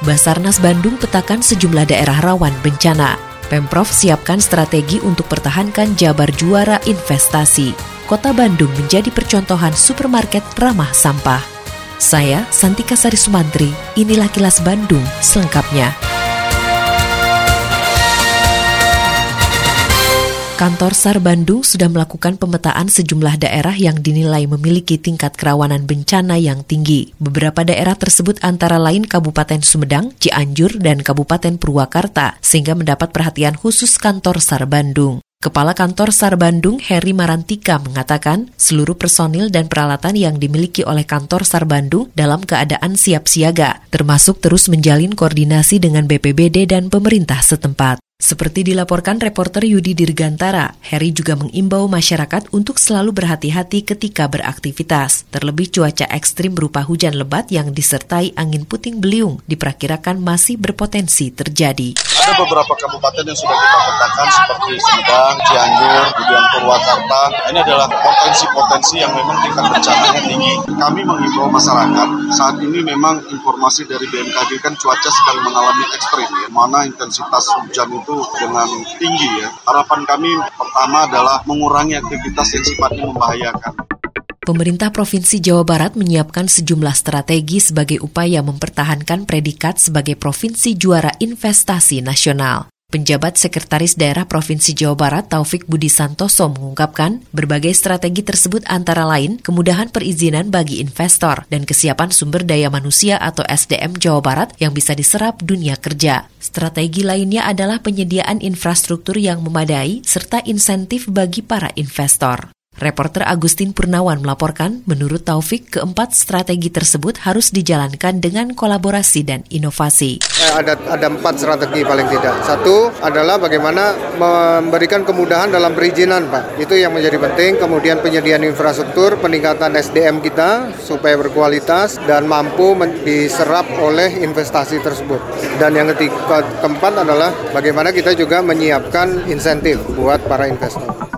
Basarnas Bandung petakan sejumlah daerah rawan bencana. Pemprov siapkan strategi untuk pertahankan Jabar juara investasi. Kota Bandung menjadi percontohan supermarket ramah sampah. Saya Santika Sari Sumantri, inilah kilas Bandung selengkapnya. Kantor SAR Bandung sudah melakukan pemetaan sejumlah daerah yang dinilai memiliki tingkat kerawanan bencana yang tinggi. Beberapa daerah tersebut antara lain Kabupaten Sumedang, Cianjur, dan Kabupaten Purwakarta, sehingga mendapat perhatian khusus kantor SAR Bandung. Kepala Kantor SAR Bandung, Heri Marantika, mengatakan seluruh personil dan peralatan yang dimiliki oleh Kantor SAR Bandung dalam keadaan siap siaga, termasuk terus menjalin koordinasi dengan BPBD dan pemerintah setempat. Seperti dilaporkan reporter Yudi Dirgantara, Heri juga mengimbau masyarakat untuk selalu berhati-hati ketika beraktivitas. Terlebih cuaca ekstrim berupa hujan lebat yang disertai angin puting beliung diperkirakan masih berpotensi terjadi. Ada beberapa kabupaten yang sudah kita petakan seperti Sumedang, Cianjur, kemudian Purwakarta. Ini adalah potensi-potensi yang memang tingkat bencananya tinggi. Kami mengimbau masyarakat, saat ini memang informasi dari BMKG kan cuaca sedang mengalami ekstrim ya. Mana intensitas hujan itu dengan tinggi ya. Harapan kami pertama adalah mengurangi aktivitas yang sifatnya membahayakan. Pemerintah Provinsi Jawa Barat menyiapkan sejumlah strategi sebagai upaya mempertahankan predikat sebagai provinsi juara investasi nasional. Penjabat Sekretaris Daerah Provinsi Jawa Barat Taufik Budi Santoso mengungkapkan berbagai strategi tersebut antara lain kemudahan perizinan bagi investor dan kesiapan sumber daya manusia atau SDM Jawa Barat yang bisa diserap dunia kerja. Strategi lainnya adalah penyediaan infrastruktur yang memadai serta insentif bagi para investor. Reporter Agustin Purnawan melaporkan, menurut Taufik, keempat strategi tersebut harus dijalankan dengan kolaborasi dan inovasi. Eh, ada ada empat strategi paling tidak. Satu adalah bagaimana memberikan kemudahan dalam perizinan, Pak. Itu yang menjadi penting. Kemudian penyediaan infrastruktur, peningkatan SDM kita supaya berkualitas dan mampu diserap oleh investasi tersebut. Dan yang ketiga, keempat adalah bagaimana kita juga menyiapkan insentif buat para investor.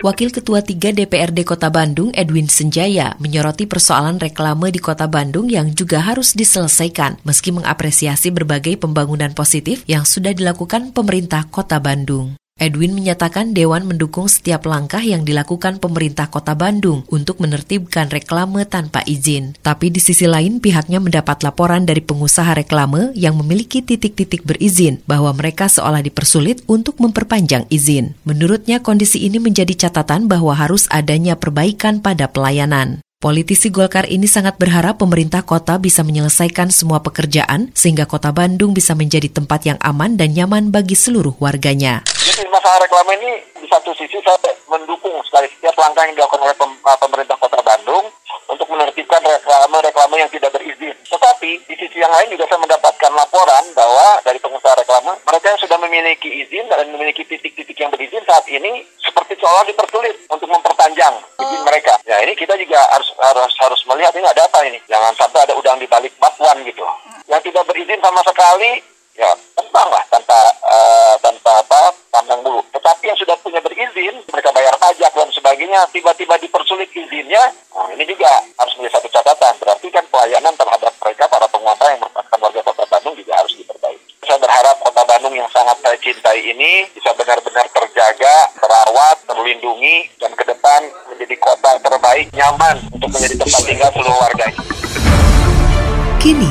Wakil Ketua 3 DPRD Kota Bandung, Edwin Senjaya, menyoroti persoalan reklame di Kota Bandung yang juga harus diselesaikan, meski mengapresiasi berbagai pembangunan positif yang sudah dilakukan pemerintah Kota Bandung. Edwin menyatakan Dewan mendukung setiap langkah yang dilakukan pemerintah kota Bandung untuk menertibkan reklame tanpa izin. Tapi di sisi lain pihaknya mendapat laporan dari pengusaha reklame yang memiliki titik-titik berizin bahwa mereka seolah dipersulit untuk memperpanjang izin. Menurutnya kondisi ini menjadi catatan bahwa harus adanya perbaikan pada pelayanan. Politisi Golkar ini sangat berharap pemerintah kota bisa menyelesaikan semua pekerjaan sehingga kota Bandung bisa menjadi tempat yang aman dan nyaman bagi seluruh warganya. Jadi masalah reklame ini di satu sisi saya mendukung sekali setiap langkah yang dilakukan oleh pem- uh, pemerintah kota Bandung untuk menertibkan reklame-reklame yang tidak berizin. Tetapi di sisi yang lain juga saya mendapatkan laporan bahwa dari pengusaha reklame mereka yang sudah memiliki izin dan memiliki titik-titik yang berizin saat ini seperti seolah dipersulit untuk memperpanjang izin mereka. Ya ini kita juga harus harus harus melihat ini ada apa ini. Jangan sampai ada udang di balik batuan gitu. Yang tidak berizin sama sekali ya tentang lah tanpa eh, tanpa apa pandang bulu. Tetapi yang sudah punya berizin, mereka bayar pajak sebagainya, tiba-tiba dipersulit izinnya, nah ini juga harus menjadi satu catatan. Berarti kan pelayanan terhadap mereka para pengusaha yang merupakan warga kota Bandung juga harus diperbaiki. Saya berharap kota Bandung yang sangat saya cintai ini bisa benar-benar terjaga, terawat, terlindungi, dan ke depan menjadi kota terbaik, nyaman untuk menjadi tempat tinggal seluruh warganya. Kini,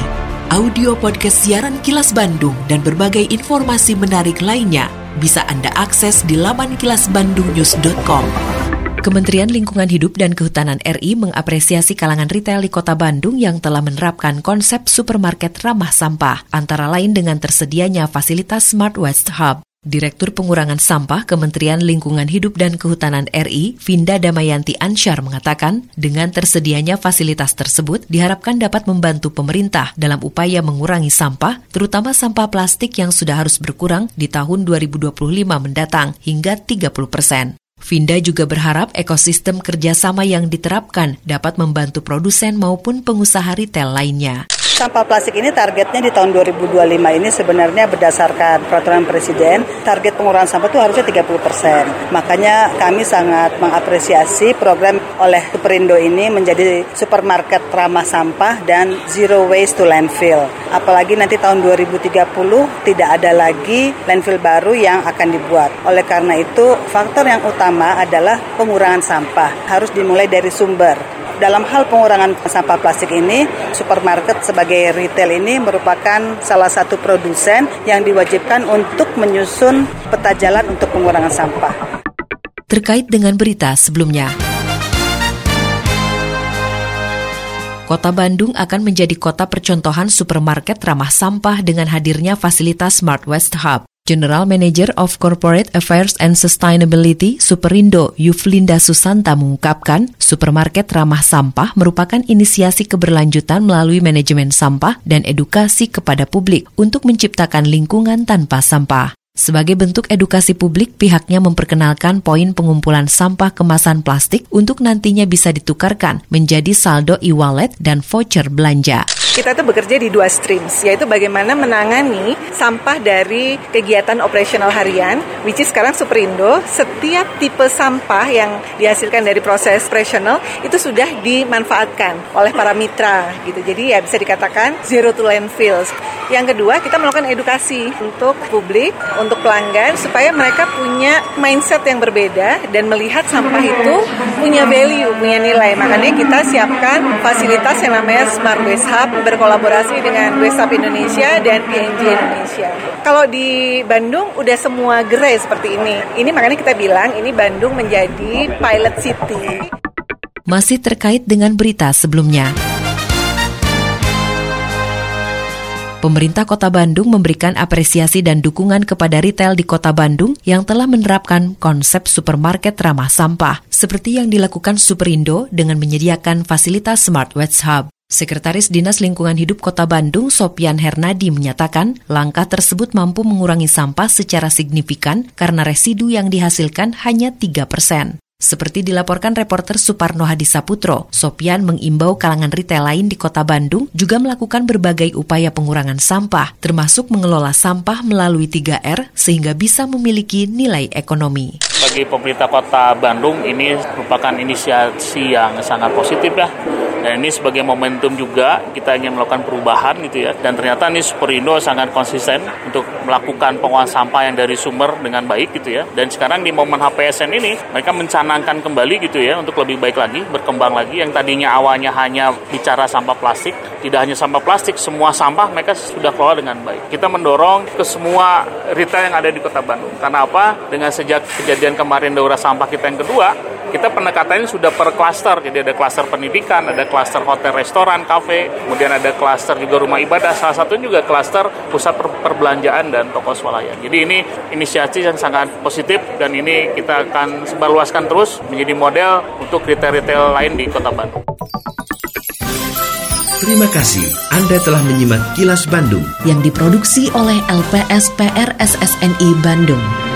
audio podcast siaran Kilas Bandung dan berbagai informasi menarik lainnya bisa Anda akses di laman kilasbandungnews.com. Kementerian Lingkungan Hidup dan Kehutanan RI mengapresiasi kalangan retail di Kota Bandung yang telah menerapkan konsep supermarket ramah sampah, antara lain dengan tersedianya fasilitas Smart Waste Hub. Direktur Pengurangan Sampah Kementerian Lingkungan Hidup dan Kehutanan RI, Vinda Damayanti Ansyar mengatakan, dengan tersedianya fasilitas tersebut diharapkan dapat membantu pemerintah dalam upaya mengurangi sampah, terutama sampah plastik yang sudah harus berkurang di tahun 2025 mendatang hingga 30 persen. Vinda juga berharap ekosistem kerjasama yang diterapkan dapat membantu produsen maupun pengusaha retail lainnya. Sampah plastik ini targetnya di tahun 2025 ini sebenarnya berdasarkan peraturan presiden, target pengurangan sampah itu harusnya 30 persen. Makanya kami sangat mengapresiasi program oleh Superindo ini menjadi supermarket ramah sampah dan zero waste to landfill. Apalagi nanti tahun 2030 tidak ada lagi landfill baru yang akan dibuat. Oleh karena itu, faktor yang utama adalah pengurangan sampah. Harus dimulai dari sumber dalam hal pengurangan sampah plastik ini, supermarket sebagai retail ini merupakan salah satu produsen yang diwajibkan untuk menyusun peta jalan untuk pengurangan sampah. Terkait dengan berita sebelumnya, Kota Bandung akan menjadi kota percontohan supermarket ramah sampah dengan hadirnya fasilitas Smart West Hub. General Manager of Corporate Affairs and Sustainability Superindo Yuflinda Susanta mengungkapkan, supermarket ramah sampah merupakan inisiasi keberlanjutan melalui manajemen sampah dan edukasi kepada publik untuk menciptakan lingkungan tanpa sampah. Sebagai bentuk edukasi publik, pihaknya memperkenalkan poin pengumpulan sampah kemasan plastik untuk nantinya bisa ditukarkan menjadi saldo e-wallet dan voucher belanja kita tuh bekerja di dua streams, yaitu bagaimana menangani sampah dari kegiatan operasional harian, which is sekarang Superindo, setiap tipe sampah yang dihasilkan dari proses operasional itu sudah dimanfaatkan oleh para mitra gitu. Jadi ya bisa dikatakan zero to landfills. Yang kedua, kita melakukan edukasi untuk publik, untuk pelanggan supaya mereka punya mindset yang berbeda dan melihat sampah itu punya value, punya nilai. Makanya kita siapkan fasilitas yang namanya Smart Waste Hub berkolaborasi dengan Westap Indonesia dan PNG Indonesia. Kalau di Bandung udah semua gerai seperti ini. Ini makanya kita bilang ini Bandung menjadi pilot city. Masih terkait dengan berita sebelumnya. Pemerintah Kota Bandung memberikan apresiasi dan dukungan kepada retail di Kota Bandung yang telah menerapkan konsep supermarket ramah sampah, seperti yang dilakukan Superindo dengan menyediakan fasilitas Smart Waste Hub. Sekretaris Dinas Lingkungan Hidup Kota Bandung, Sopian Hernadi, menyatakan langkah tersebut mampu mengurangi sampah secara signifikan karena residu yang dihasilkan hanya 3 persen. Seperti dilaporkan reporter Suparno Hadisaputro, Sopian mengimbau kalangan retail lain di kota Bandung juga melakukan berbagai upaya pengurangan sampah, termasuk mengelola sampah melalui 3R sehingga bisa memiliki nilai ekonomi. Bagi pemerintah kota Bandung ini merupakan inisiasi yang sangat positif ya dan ini sebagai momentum juga kita ingin melakukan perubahan gitu ya. Dan ternyata ini Superindo sangat konsisten untuk melakukan pengolahan sampah yang dari sumber dengan baik gitu ya. Dan sekarang di momen HPSN ini mereka mencanangkan kembali gitu ya untuk lebih baik lagi, berkembang lagi. Yang tadinya awalnya hanya bicara sampah plastik, tidak hanya sampah plastik, semua sampah mereka sudah kelola dengan baik. Kita mendorong ke semua retail yang ada di Kota Bandung. Karena apa? Dengan sejak kejadian kemarin daurah sampah kita yang kedua, kita pendekatannya sudah per klaster. Jadi ada klaster pendidikan, ada klaster hotel, restoran, kafe, kemudian ada klaster juga rumah ibadah. Salah satunya juga klaster pusat per perbelanjaan dan toko swalayan. Jadi ini inisiatif yang sangat positif dan ini kita akan sebarluaskan terus menjadi model untuk retail-retail lain di Kota Bandung. Terima kasih Anda telah menyimak kilas Bandung yang diproduksi oleh LPSPR SSNI Bandung.